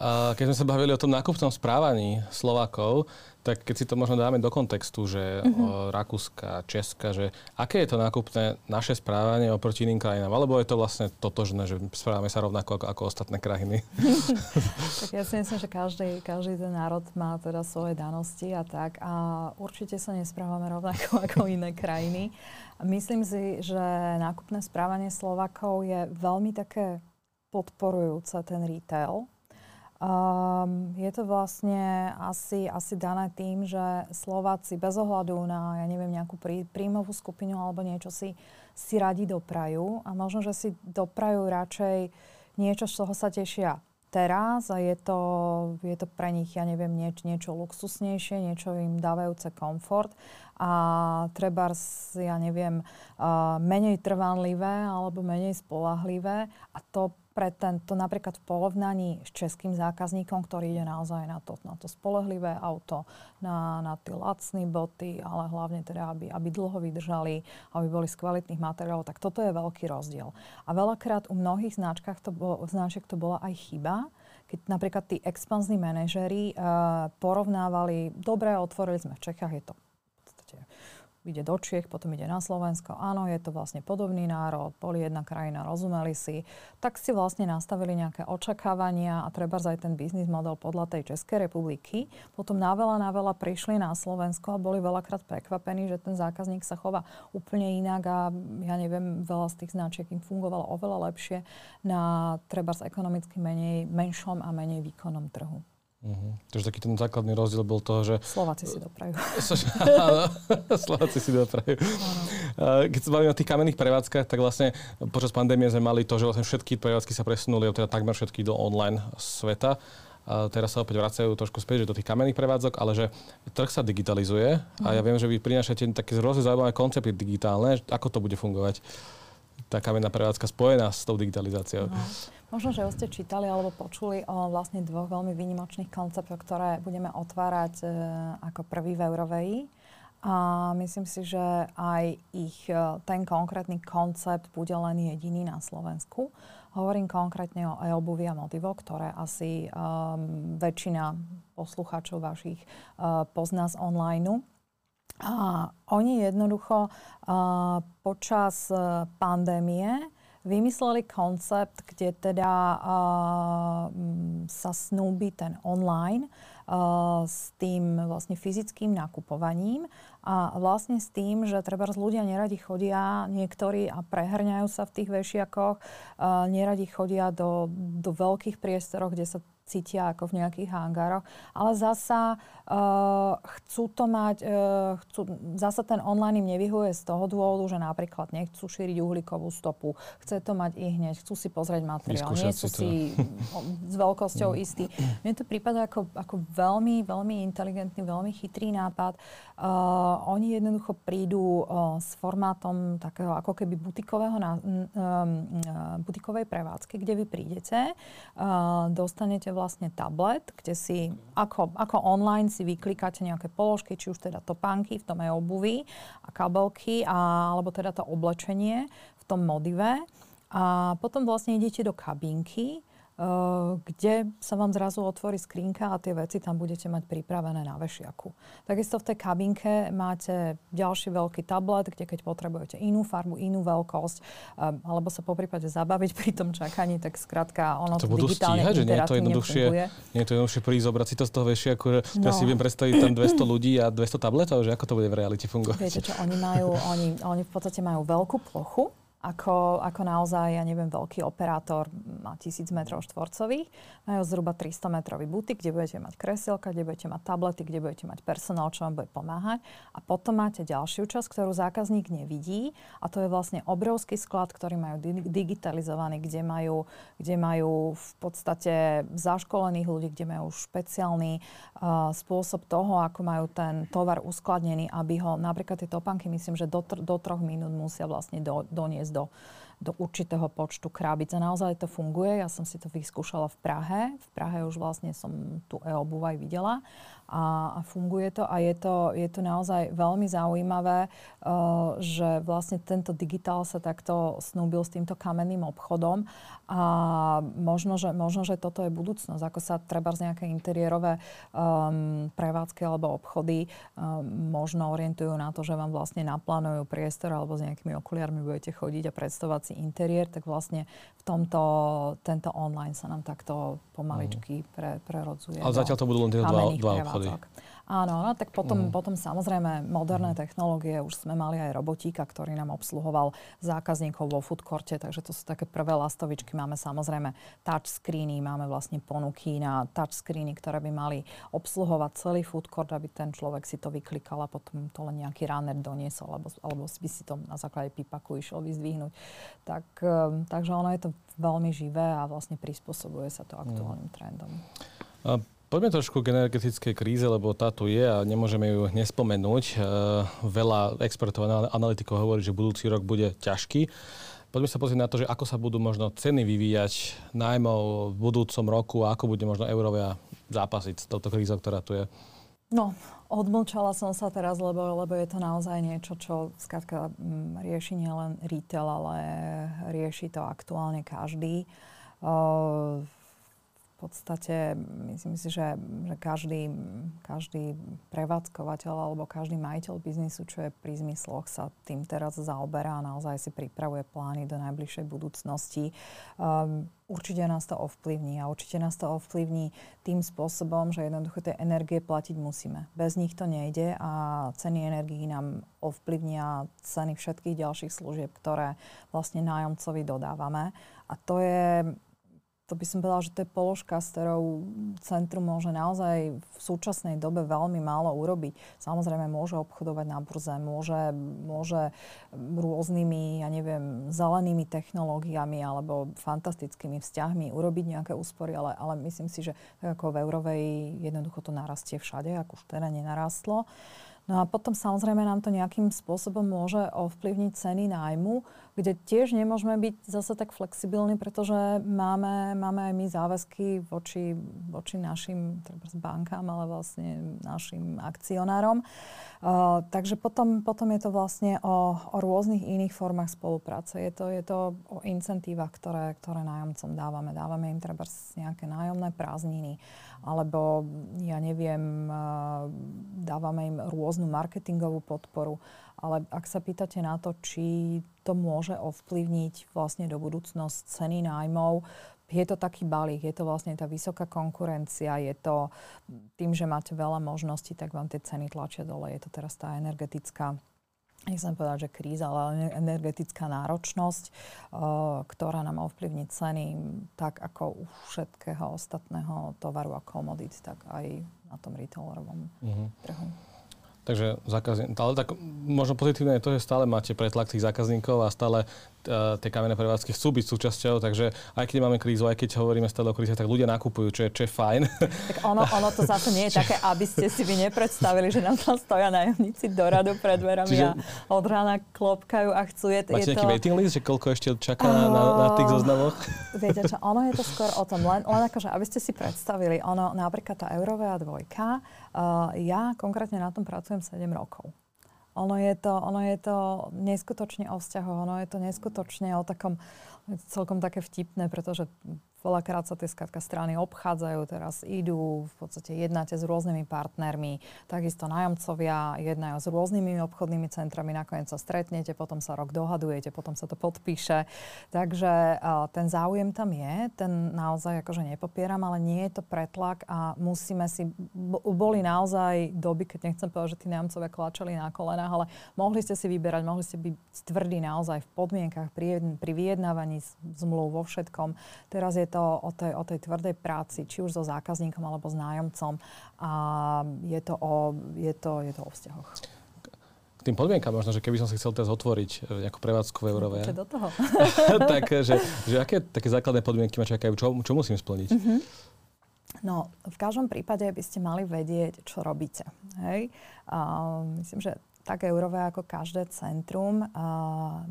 Keď sme sa bavili o tom nákupnom správaní Slovákov, tak keď si to možno dáme do kontextu, že mm-hmm. Rakúska, Česka, že aké je to nákupné naše správanie oproti iným krajinám? Alebo je to vlastne totožné, že správame sa rovnako ako, ako ostatné krajiny? tak ja si myslím, že každý, každý ten národ má teda svoje danosti a tak. A určite sa nesprávame rovnako ako iné krajiny. Myslím si, že nákupné správanie Slovakov je veľmi také podporujúce ten retail Um, je to vlastne asi, asi dané tým, že Slováci bez ohľadu na, ja neviem, nejakú prí, príjmovú skupinu alebo niečo si, si radi doprajú. A možno, že si doprajú radšej niečo, z čoho sa tešia teraz a je to, je to pre nich, ja neviem, nieč, niečo luxusnejšie, niečo im dávajúce komfort. A treba, ja neviem, uh, menej trvanlivé alebo menej spolahlivé. A to pre tento napríklad v porovnaní s českým zákazníkom, ktorý ide naozaj na to, na to spolehlivé auto, na, na tie lacné boty, ale hlavne teda, aby, aby dlho vydržali, aby boli z kvalitných materiálov, tak toto je veľký rozdiel. A veľakrát u mnohých značkách to bolo, značiek to bola aj chyba, keď napríklad tí expanzní manažery uh, porovnávali, dobre, otvorili sme v Čechách, je to ide do Čiech, potom ide na Slovensko. Áno, je to vlastne podobný národ, boli jedna krajina, rozumeli si. Tak si vlastne nastavili nejaké očakávania a treba aj ten biznis model podľa tej Českej republiky. Potom na veľa, na veľa prišli na Slovensko a boli veľakrát prekvapení, že ten zákazník sa chová úplne inak a ja neviem, veľa z tých značiek im fungovalo oveľa lepšie na treba ekonomicky menej, menšom a menej výkonnom trhu. Uh-huh. Takže taký ten základný rozdiel bol toho, že... Slováci si doprajú. Slováci si doprajú. Keď sa bavíme o tých kamenných prevádzkach, tak vlastne počas pandémie sme mali to, že vlastne všetky prevádzky sa presunuli, teda takmer všetky do online sveta. A teraz sa opäť vracajú trošku späť, že do tých kamenných prevádzok, ale že trh sa digitalizuje a ja mhm. viem, že vy prinášate také rôzne zaujímavé koncepty digitálne. Ako to bude fungovať? Tá kamenná prevádzka spojená s tou digitalizáciou. No. Možno, že ste čítali alebo počuli o vlastne dvoch veľmi výnimočných konceptoch, ktoré budeme otvárať e, ako prvý v Eurovej. A myslím si, že aj ich e, ten konkrétny koncept bude len jediný na Slovensku. Hovorím konkrétne o e-obuvi a Motivo, ktoré asi um, väčšina poslucháčov vašich uh, pozná z online. A oni jednoducho uh, počas uh, pandémie vymysleli koncept, kde teda uh, sa snúbi ten online uh, s tým vlastne fyzickým nakupovaním a vlastne s tým, že treba ľudia neradi chodia niektorí a prehrňajú sa v tých vešiakoch, uh, neradi chodia do, do veľkých priestorov, kde sa cítia ako v nejakých hangároch, ale zasa uh, chcú to mať, uh, chcú, zasa ten online im nevyhuje z toho dôvodu, že napríklad nechcú šíriť uhlíkovú stopu, chce to mať i hneď, chcú si pozrieť materiál, nie sú si s veľkosťou istí. Mne to prípada ako, ako veľmi, veľmi inteligentný, veľmi chytrý nápad. Uh, oni jednoducho prídu uh, s formátom takého ako keby butikového na, um, uh, butikovej prevádzky, kde vy prídete, uh, dostanete vlastne tablet, kde si ako, ako online si vyklikáte nejaké položky, či už teda topánky v tom e-obuvi a kabelky, a, alebo teda to oblečenie v tom modive. A potom vlastne idete do kabinky, kde sa vám zrazu otvorí skrinka a tie veci tam budete mať pripravené na vešiaku. Takisto v tej kabinke máte ďalší veľký tablet, kde keď potrebujete inú farbu, inú veľkosť, um, alebo sa po prípade zabaviť pri tom čakaní, tak skrátka ono to, to digitálne stíhať, že nie je to jednoduchšie, nie je to jednoduchšie prísť zobrať si to z toho vešiaku, no. ja si viem predstaviť tam 200 ľudí a 200 tabletov, že ako to bude v realite fungovať. Viete čo, oni majú, oni, oni v podstate majú veľkú plochu, ako, ako naozaj, ja neviem, veľký operátor má 1000 m štvorcových, majú zhruba 300 metrový butik, kde budete mať kresielka, kde budete mať tablety, kde budete mať personál, čo vám bude pomáhať. A potom máte ďalšiu časť, ktorú zákazník nevidí a to je vlastne obrovský sklad, ktorý majú digitalizovaný, kde majú, kde majú v podstate zaškolených ľudí, kde majú špeciálny uh, spôsob toho, ako majú ten tovar uskladnený, aby ho, napríklad tie topanky, myslím, že do, tr- do troch minút musia vlastne do, doniesť do, do určitého počtu krabic. A naozaj to funguje. Ja som si to vyskúšala v Prahe. V Prahe už vlastne som tú e-obuv aj videla a, a funguje to a je to, je to naozaj veľmi zaujímavé, uh, že vlastne tento digitál sa takto snúbil s týmto kamenným obchodom a možno, že, možno, že toto je budúcnosť, ako sa treba z nejaké interiérové um, prevádzky alebo obchody um, možno orientujú na to, že vám vlastne naplánujú priestor alebo s nejakými okuliarmi budete chodiť a predstavovať si interiér, tak vlastne v tomto, tento online sa nám takto pomaličky pre, prerodzuje. Ale zatiaľ to budú len tie dva, dva obchody obchody. Áno, no, tak potom, mm. potom samozrejme moderné technológie, už sme mali aj robotíka, ktorý nám obsluhoval zákazníkov vo food courte, takže to sú také prvé lastovičky. Máme samozrejme touchscreeny, máme vlastne ponuky na touchscreeny, ktoré by mali obsluhovať celý food court, aby ten človek si to vyklikal a potom to len nejaký runner doniesol, alebo, alebo by si to na základe pipaku išiel vyzdvihnúť. Tak, um, takže ono je to veľmi živé a vlastne prispôsobuje sa to aktuálnym mm. trendom. A Poďme trošku k energetickej kríze, lebo tá tu je a nemôžeme ju nespomenúť. E, veľa expertov a analytikov hovorí, že budúci rok bude ťažký. Poďme sa pozrieť na to, že ako sa budú možno ceny vyvíjať najmä v budúcom roku a ako bude možno eurovia zápasiť s touto krízou, ktorá tu je. No, odmlčala som sa teraz, lebo, lebo je to naozaj niečo, čo skrátka mm, rieši nielen retail, ale rieši to aktuálne každý. Uh, podstate myslím si, že, že každý, každý prevádzkovateľ alebo každý majiteľ biznisu, čo je pri zmysloch, sa tým teraz zaoberá a naozaj si pripravuje plány do najbližšej budúcnosti. Um, určite nás to ovplyvní a určite nás to ovplyvní tým spôsobom, že jednoducho tie energie platiť musíme. Bez nich to nejde a ceny energií nám ovplyvnia ceny všetkých ďalších služieb, ktoré vlastne nájomcovi dodávame. A to je to by som povedala, že to je položka, s ktorou centrum môže naozaj v súčasnej dobe veľmi málo urobiť. Samozrejme môže obchodovať na burze, môže, môže rôznymi, ja neviem, zelenými technológiami alebo fantastickými vzťahmi urobiť nejaké úspory, ale, ale myslím si, že tak ako v Eurovej jednoducho to narastie všade, ako už teda nenarastlo. No a potom samozrejme nám to nejakým spôsobom môže ovplyvniť ceny nájmu, kde tiež nemôžeme byť zase tak flexibilní, pretože máme, máme aj my záväzky voči, voči našim bankám, ale vlastne našim akcionárom. Uh, takže potom, potom je to vlastne o, o rôznych iných formách spolupráce. Je to, je to o incentívach, ktoré, ktoré nájomcom dávame. Dávame im treba nejaké nájomné prázdniny alebo ja neviem, dávame im rôznu marketingovú podporu. Ale ak sa pýtate na to, či to môže ovplyvniť vlastne do budúcnosť ceny nájmov, je to taký balík, je to vlastne tá vysoká konkurencia, je to tým, že máte veľa možností, tak vám tie ceny tlačia dole. Je to teraz tá energetická nechcem povedať, že kríza, ale energetická náročnosť, uh, ktorá nám ovplyvní ceny tak ako u všetkého ostatného tovaru a komodít, tak aj na tom retailerovom uh-huh. trhu. Takže zákazník, ale tak možno pozitívne je to, že stále máte pretlak tých zákazníkov a stále tie kamenné prevádzky chcú byť súčasťou, takže aj keď máme krízu, aj keď hovoríme stále o kríze, tak ľudia nakupujú, čo je, čo je fajn. Tak ono, ono to zase nie je také, aby ste si vy nepredstavili, že nám tam stoja najomníci do radu pred dverami Čiže... a od rána klopkajú a chcú. Je, máte je nejaký to... waiting list, že koľko ešte čaká uh, na, na tých zoznamoch? Viete čo, ono je to skôr o tom, len, len akože, aby ste si predstavili, ono napríklad tá eurová dvojka, Uh, ja konkrétne na tom pracujem 7 rokov. Ono je, to, ono je to neskutočne o vzťahoch, ono je to neskutočne o takom, celkom také vtipné, pretože Veľakrát sa tie skratka strany obchádzajú, teraz idú, v podstate jednáte s rôznymi partnermi, takisto nájomcovia jednajú s rôznymi obchodnými centrami, nakoniec sa stretnete, potom sa rok dohadujete, potom sa to podpíše. Takže uh, ten záujem tam je, ten naozaj akože nepopieram, ale nie je to pretlak a musíme si, boli naozaj doby, keď nechcem povedať, že tí nájomcovia klačali na kolenách, ale mohli ste si vyberať, mohli ste byť tvrdí naozaj v podmienkach pri, pri vyjednávaní zmluv vo všetkom. Teraz je to o tej, o tej tvrdej práci, či už so zákazníkom alebo s nájomcom. A je to o, je to, je to o vzťahoch. K tým podmienkam možno, že keby som si chcel teraz otvoriť e, nejakú prevádzku v Eurove. do toho. tak, že, že aké také základné podmienky ma čakajú? Čo, čo musím splniť? Mm-hmm. No, v každom prípade by ste mali vedieť, čo robíte. Hej? A myslím, že tak Eurové ako každé centrum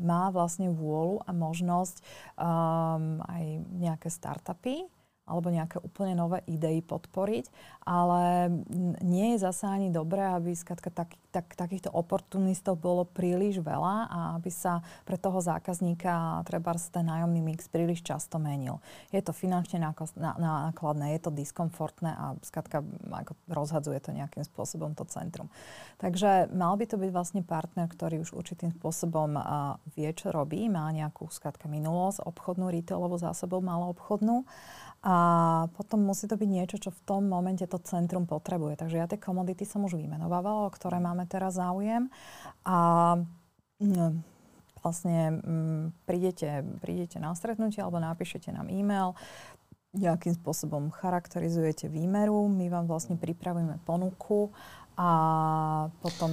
má vlastne vôľu a možnosť um, aj nejaké startupy alebo nejaké úplne nové idei podporiť, ale nie je zase ani dobré, aby skratka, tak, tak, takýchto oportunistov bolo príliš veľa a aby sa pre toho zákazníka treba ten nájomný mix príliš často menil. Je to finančne nákladné, je to diskomfortné a skratka, ako rozhadzuje to nejakým spôsobom to centrum. Takže mal by to byť vlastne partner, ktorý už určitým spôsobom uh, vie, čo robí, má nejakú skratka minulosť, obchodnú, retailovú zásobou, obchodnú a potom musí to byť niečo, čo v tom momente to centrum potrebuje. Takže ja tie komodity som už vymenovávala, o ktoré máme teraz záujem. A no, vlastne m, prídete, prídete na stretnutie alebo napíšete nám e-mail, nejakým spôsobom charakterizujete výmeru, my vám vlastne pripravíme ponuku a potom...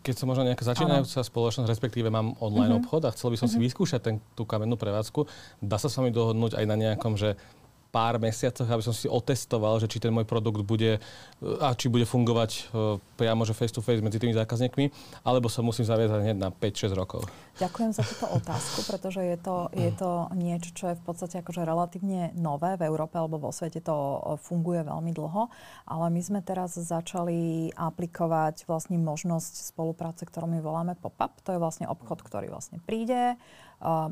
Keď som možno nejaká začínajúca ano. spoločnosť, respektíve mám online uh-huh. obchod a chcel by som uh-huh. si mhm. vyskúšať ten, tú kamennú prevádzku, dá sa s vami dohodnúť aj na nejakom, že pár mesiacoch, aby som si otestoval, že či ten môj produkt bude a či bude fungovať e, priamo že face to face medzi tými zákazníkmi, alebo sa musím zaviazať hneď na 5-6 rokov. Ďakujem za túto otázku, pretože je to, je to niečo, čo je v podstate akože relatívne nové v Európe alebo vo svete to e, funguje veľmi dlho, ale my sme teraz začali aplikovať vlastne možnosť spolupráce, ktorú my voláme pop-up. To je vlastne obchod, ktorý vlastne príde,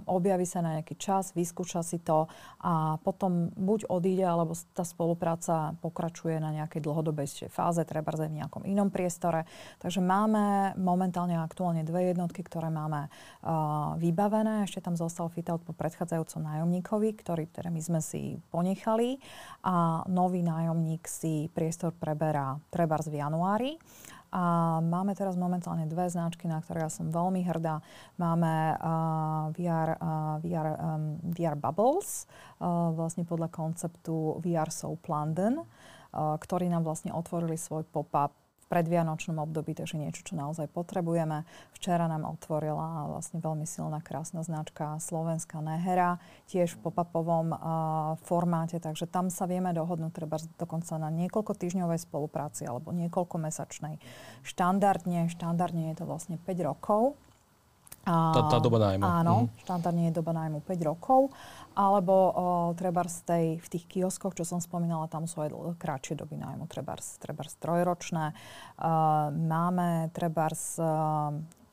objaví sa na nejaký čas, vyskúša si to a potom buď odíde, alebo tá spolupráca pokračuje na nejakej dlhodobejšej fáze, treba v nejakom inom priestore. Takže máme momentálne aktuálne dve jednotky, ktoré máme uh, vybavené. Ešte tam zostal fit-out po predchádzajúcom nájomníkovi, ktorý teda my sme si ponechali a nový nájomník si priestor preberá treba v januári. A máme teraz momentálne dve značky, na ktoré ja som veľmi hrdá. Máme uh, VR, uh, VR, um, VR Bubbles, uh, vlastne podľa konceptu VR Soap London, uh, ktorí nám vlastne otvorili svoj pop-up predvianočnom období, takže niečo, čo naozaj potrebujeme. Včera nám otvorila vlastne veľmi silná, krásna značka Slovenská Nehera, tiež v pop-upovom uh, formáte, takže tam sa vieme dohodnúť treba dokonca na niekoľko týždňovej spolupráci alebo niekoľko mesačnej. Štandardne, štandardne je to vlastne 5 rokov. A, tá, tá doba nájmu. Áno, mhm. štandardne je doba nájmu 5 rokov. Alebo o, treba z tej, v tých kioskoch, čo som spomínala, tam sú aj kratšie doby nájmu, treba trojročné. Uh, máme treba z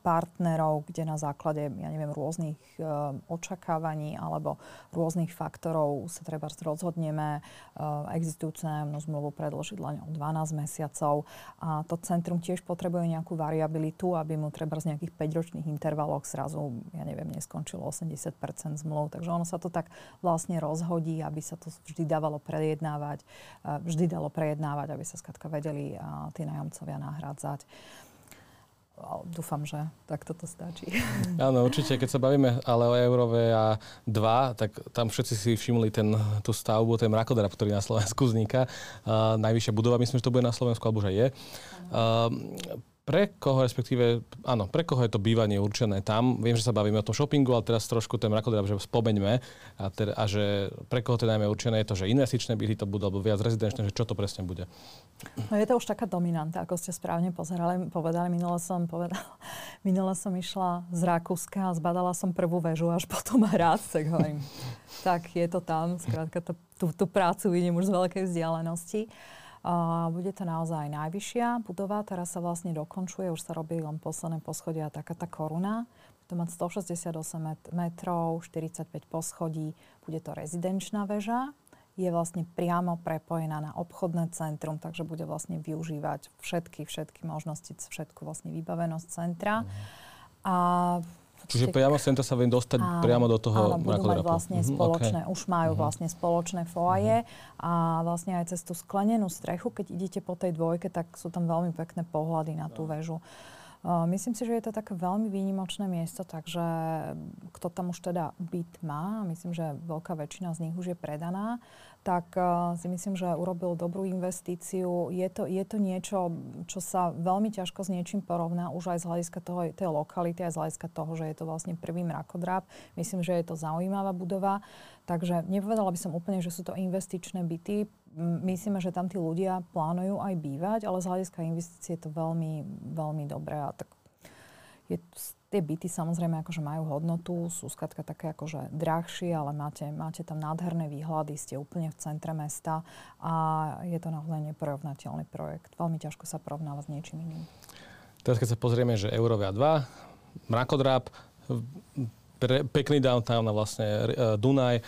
partnerov, kde na základe, ja neviem, rôznych e, očakávaní alebo rôznych faktorov sa treba rozhodneme e, existujúcu nájomnú zmluvu predložiť len o 12 mesiacov. A to centrum tiež potrebuje nejakú variabilitu, aby mu treba z nejakých 5-ročných intervaloch zrazu, ja neviem, neskončilo 80% zmluv. Takže ono sa to tak vlastne rozhodí, aby sa to vždy dávalo prejednávať, e, vždy dalo prejednávať, aby sa skladka vedeli tí nájomcovia nahrádzať dúfam, že tak toto stačí. Áno, určite, keď sa bavíme ale o Eurove a 2, tak tam všetci si všimli ten, tú stavbu, ten mrakodrap, ktorý na Slovensku vzniká. Uh, najvyššia budova, myslím, že to bude na Slovensku, alebo že je. Uh, pre koho, respektíve, áno, pre koho je to bývanie určené tam? Viem, že sa bavíme o tom shoppingu, ale teraz trošku ten mrakodrap, že spomeňme a, teda, a že pre koho to najmä určené je to, že investičné byty to budú, alebo viac rezidenčné, že čo to presne bude? No je to už taká dominanta, ako ste správne pozerali, povedali. Minule som, povedala, minule som išla z Rakúska a zbadala som prvú väžu až potom hrad, tak hovorím, tak je to tam, skrátka to, tú, tú prácu vidím už z veľkej vzdialenosti. Uh, bude to naozaj najvyššia budova, teraz sa vlastne dokončuje, už sa robí len posledné poschodia, taká tá koruna. To mať 168 metrov, 45 poschodí, bude to rezidenčná väža. je vlastne priamo prepojená na obchodné centrum, takže bude vlastne využívať všetky, všetky možnosti, všetku vlastne vybavenosť centra. Mm. A Čiže priamo sem sa viem dostať áno, priamo do toho áno, budú mať vlastne mm-hmm, spoločné, okay. už majú mm-hmm. vlastne spoločné foaje mm-hmm. a vlastne aj cez tú sklenenú strechu, keď idete po tej dvojke, tak sú tam veľmi pekné pohľady na tú väžu. Myslím si, že je to také veľmi výnimočné miesto, takže kto tam už teda byt má, myslím, že veľká väčšina z nich už je predaná, tak si myslím, že urobil dobrú investíciu. Je to, je to niečo, čo sa veľmi ťažko s niečím porovná, už aj z hľadiska toho, tej lokality, aj z hľadiska toho, že je to vlastne prvý mrakodráp. Myslím, že je to zaujímavá budova. Takže nepovedala by som úplne, že sú to investičné byty myslíme, že tam tí ľudia plánujú aj bývať, ale z hľadiska investície je to veľmi, veľmi dobré. A tak je, tie byty samozrejme akože majú hodnotu, sú skladka také akože drahšie, ale máte, máte tam nádherné výhľady, ste úplne v centre mesta a je to naozaj neporovnateľný projekt. Veľmi ťažko sa porovnáva s niečím iným. Teraz keď sa pozrieme, že Eurovia 2, mrakodráp, pekný downtown a vlastne uh, Dunaj,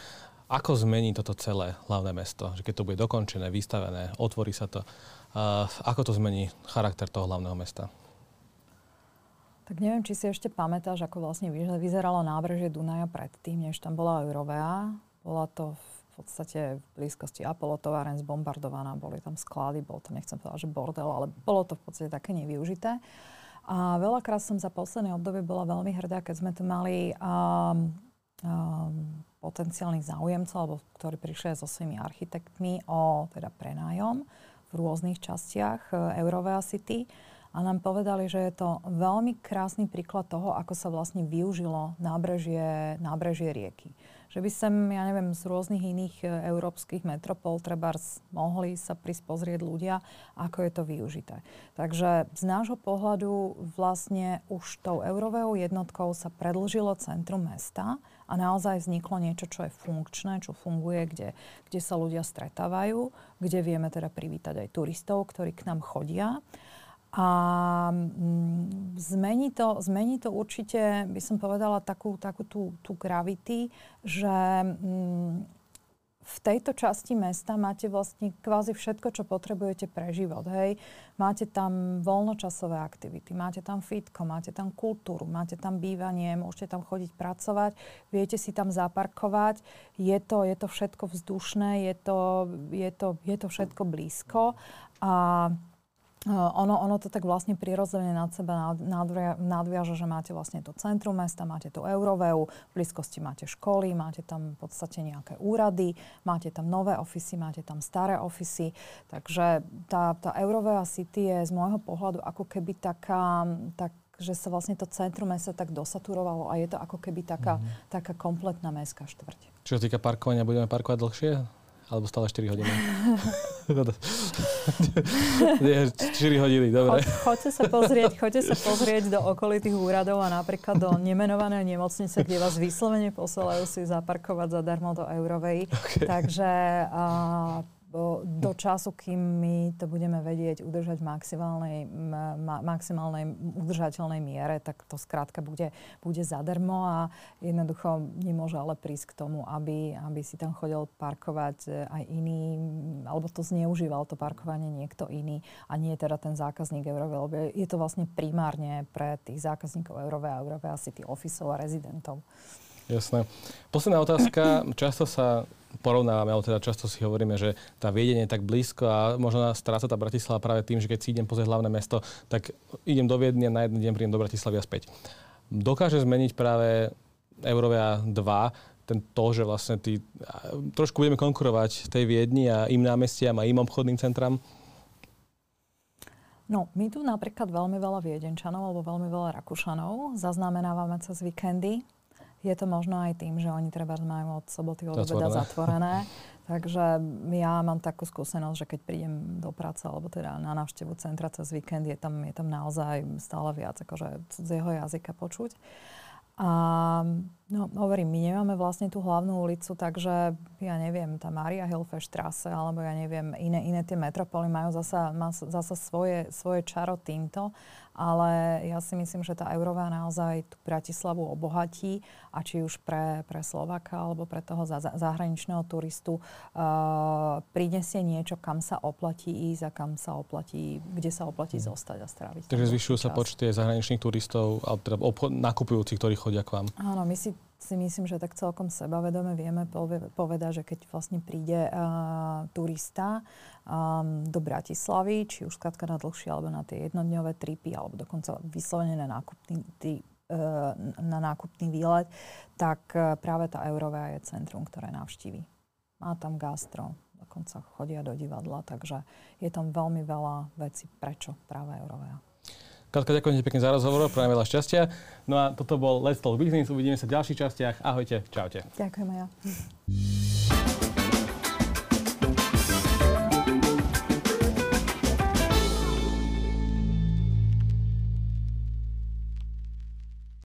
ako zmení toto celé hlavné mesto? Že keď to bude dokončené, vystavené, otvorí sa to, uh, ako to zmení charakter toho hlavného mesta? Tak neviem, či si ešte pamätáš, ako vlastne vyzeralo nábrežie Dunaja predtým, než tam bola Eurovea. Bola to v podstate v blízkosti Apollo továren zbombardovaná, boli tam sklady, bol to, nechcem povedať, že bordel, ale bolo to v podstate také nevyužité. A veľakrát som za posledné obdobie bola veľmi hrdá, keď sme tu mali um, um, potenciálnych záujemcov, alebo ktorí prišli so svojimi architektmi o teda prenájom v rôznych častiach e, Eurovea City. A nám povedali, že je to veľmi krásny príklad toho, ako sa vlastne využilo nábrežie, nábrežie rieky. Že by sem, ja neviem, z rôznych iných e, európskych metropol treba mohli sa prísť pozrieť ľudia, ako je to využité. Takže z nášho pohľadu vlastne už tou eurovou jednotkou sa predlžilo centrum mesta a naozaj vzniklo niečo, čo je funkčné, čo funguje, kde, kde sa ľudia stretávajú, kde vieme teda privítať aj turistov, ktorí k nám chodia. A mm, zmení, to, zmení to určite, by som povedala, takú, takú tú, tú gravity, že mm, v tejto časti mesta máte vlastne kvázi všetko, čo potrebujete pre život. Hej. Máte tam voľnočasové aktivity, máte tam fitko, máte tam kultúru, máte tam bývanie, môžete tam chodiť pracovať, viete si tam zaparkovať. Je to, je to všetko vzdušné, je to, je to, je to všetko blízko. A ono, ono to tak vlastne prirodzene nad seba nadvia, nadviaže, že máte vlastne to centrum mesta, máte tú Euroveu, v blízkosti máte školy, máte tam v podstate nejaké úrady, máte tam nové ofisy, máte tam staré ofisy. Takže tá, tá Eurovea City je z môjho pohľadu ako keby taká, tak, že sa vlastne to centrum mesta tak dosaturovalo a je to ako keby taká, mm-hmm. taká kompletná mestská štvrť. Čo sa týka parkovania, budeme parkovať dlhšie? Alebo stále 4 hodiny? Nie, 4 hodiny, dobre. Cho, choďte, sa pozrieť, choďte sa pozrieť do okolitých úradov a napríklad do nemenovanej nemocnice, kde vás vyslovene posielajú si zaparkovať zadarmo do Eurovej. Okay. Takže uh, do času, kým my to budeme vedieť udržať v maximálnej, ma, maximálnej udržateľnej miere, tak to skrátka bude, bude zadarmo a jednoducho nemôže ale prísť k tomu, aby, aby si tam chodil parkovať e, aj iný, alebo to zneužíval to parkovanie niekto iný a nie teda ten zákazník Eurové, lebo je to vlastne primárne pre tých zákazníkov Eurové a Eurové asi tých ofisov a rezidentov. Jasné. Posledná otázka. Často sa porovnávame, ale teda často si hovoríme, že tá Viedeň je tak blízko a možno nás stráca tá Bratislava práve tým, že keď si idem pozrieť hlavné mesto, tak idem do Viedne, na jeden deň prídem do Bratislavy a späť. Dokáže zmeniť práve Eurovia 2 ten to, že vlastne tí, trošku budeme konkurovať tej Viedni a im námestiam a im obchodným centram? No, my tu napríklad veľmi veľa Viedenčanov alebo veľmi veľa Rakúšanov zaznamenávame cez víkendy je to možno aj tým, že oni treba majú od soboty od obeda zatvorené. Takže ja mám takú skúsenosť, že keď prídem do práce alebo teda na návštevu centra cez víkend, je tam, je tam naozaj stále viac akože cudzieho jazyka počuť. A No, hovorím, my nemáme vlastne tú hlavnú ulicu, takže ja neviem, tá Maria Hilfestrasse, alebo ja neviem, iné, iné tie metropoly majú zasa, má zasa svoje, svoje čaro týmto ale ja si myslím, že tá eurová naozaj tú Bratislavu obohatí a či už pre, pre Slovaka alebo pre toho za, zahraničného turistu uh, prinesie niečo, kam sa oplatí ísť a kam sa oplatí, kde sa oplatí hmm. zostať a stráviť. Takže zvyšujú sa počty zahraničných turistov, alebo teda obchod, nakupujúcich, ktorí chodia k vám. Áno, my si si myslím, že tak celkom sebavedome vieme povedať, že keď vlastne príde uh, turista um, do Bratislavy, či už skladka na dlhšie alebo na tie jednodňové tripy, alebo dokonca vyslovene na nákupný, tý, uh, na nákupný výlet, tak uh, práve tá Eurovea je centrum, ktoré navštíví. Má tam gastro, dokonca chodia do divadla, takže je tam veľmi veľa vecí, prečo práve Eurovea. Katka, ďakujem pekne za rozhovor, prajem veľa šťastia. No a toto bol Let's Talk Business, uvidíme sa v ďalších častiach. Ahojte, čaute. Ďakujem aj ja.